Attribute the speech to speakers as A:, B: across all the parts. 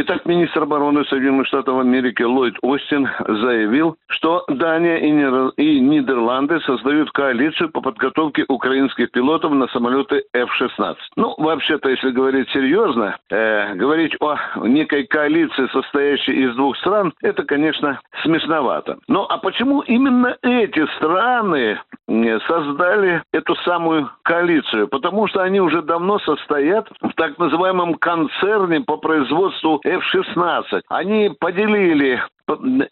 A: Итак, министр обороны Соединенных Штатов Америки Ллойд Остин заявил, что Дания и Нидерланды создают коалицию по подготовке украинских пилотов на самолеты F-16. Ну, вообще-то, если говорить серьезно, э, говорить о некой коалиции, состоящей из двух стран, это, конечно, смешновато. Ну, а почему именно эти страны создали эту самую коалицию? Потому что они уже давно состоят в так называемом концерне по производству F-16. Они поделили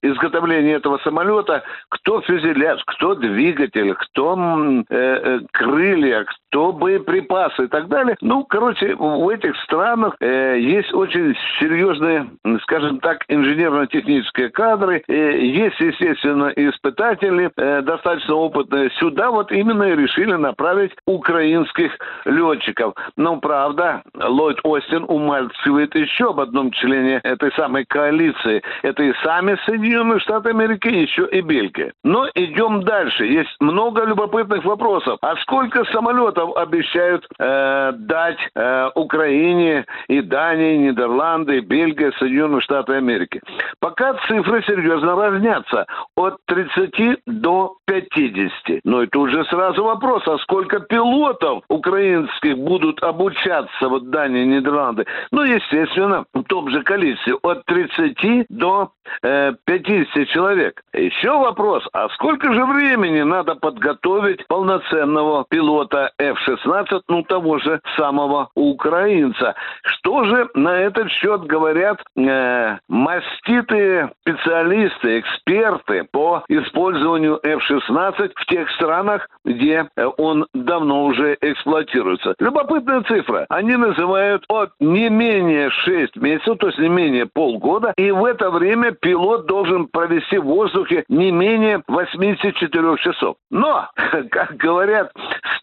A: изготовления этого самолета, кто фюзеляж, кто двигатель, кто э, э, крылья, кто боеприпасы и так далее. Ну, короче, в этих странах э, есть очень серьезные, скажем так, инженерно-технические кадры, э, есть, естественно, испытатели, э, достаточно опытные. Сюда вот именно и решили направить украинских летчиков. Но, правда, Ллойд Остин умалчивает еще об одном члене этой самой коалиции. Это и сами сами Соединенные Штаты Америки, еще и Бельгия. Но идем дальше. Есть много любопытных вопросов. А сколько самолетов обещают э, дать э, Украине и Дании, Нидерланды, Бельгия, Соединенные Штаты Америки? Пока цифры серьезно разнятся. От 30 до 50. Но это уже сразу вопрос, а сколько пилотов украинских будут обучаться вот Дании Нидерланды? Ну, естественно, в том же количестве. От 30 до э, 50 человек. Еще вопрос, а сколько же времени надо подготовить полноценного пилота F-16, ну того же самого украинца? Что же на этот счет говорят э, маститые специалисты, эксперты по использованию F-16 в тех странах, где э, он давно уже эксплуатируется? Любопытная цифра. Они называют от не менее 6 месяцев, то есть не менее полгода, и в это время пилот пилот должен провести в воздухе не менее 84 часов. Но, как говорят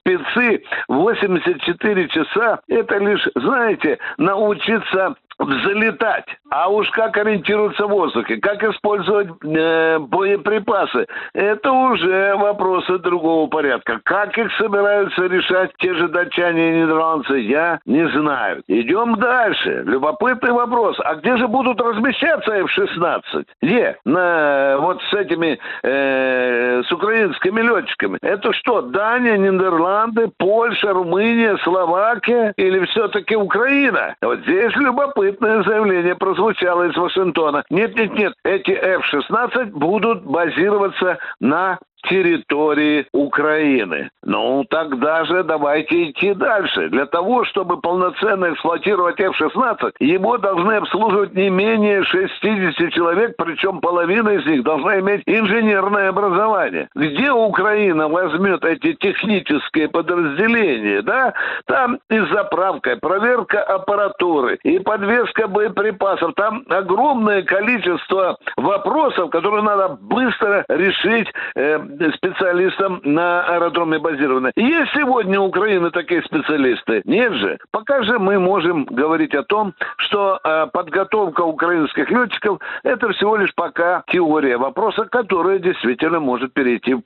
A: спецы, 84 часа – это лишь, знаете, научиться взлетать. А уж как ориентироваться в воздухе, как использовать э, боеприпасы, это уже вопросы другого порядка. Как их собираются решать те же датчане и нидерландцы, я не знаю. Идем дальше. Любопытный вопрос. А где же будут размещаться F-16? Где? На, вот с этими, э, с украинскими летчиками. Это что, Дания, Нидерланды, Польша, Румыния, Словакия или все-таки Украина? Вот здесь любопытно любопытное заявление прозвучало из Вашингтона. Нет, нет, нет, эти F-16 будут базироваться на территории Украины. Ну, тогда же давайте идти дальше. Для того, чтобы полноценно эксплуатировать F-16, его должны обслуживать не менее 60 человек, причем половина из них должна иметь инженерное образование. Где Украина возьмет эти технические подразделения, да? Там и заправка, проверка аппаратуры, и подвеска боеприпасов. Там огромное количество вопросов, которые надо быстро решить э, специалистам на аэродроме базированы. Есть сегодня у Украины такие специалисты? Нет же. Пока же мы можем говорить о том, что э, подготовка украинских летчиков это всего лишь пока теория вопроса, которая действительно может перейти в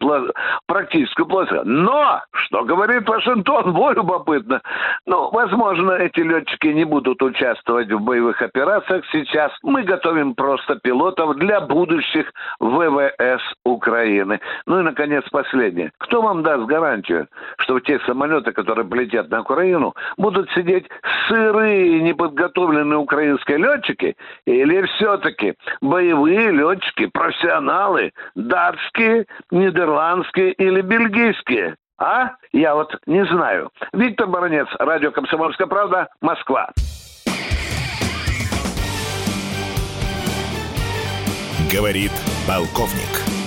A: практическую плоскость. Но, что говорит Вашингтон, вот любопытно. Ну, возможно, эти летчики не будут участвовать в боевых операциях сейчас. Мы готовим просто пилотов для будущих ВВС Украины. Ну ну и, наконец, последнее. Кто вам даст гарантию, что те самолеты, которые полетят на Украину, будут сидеть сырые, неподготовленные украинские летчики? Или все-таки боевые летчики, профессионалы, датские, нидерландские или бельгийские? А? Я вот не знаю. Виктор Баранец, радио «Комсомольская правда», Москва.
B: Говорит полковник.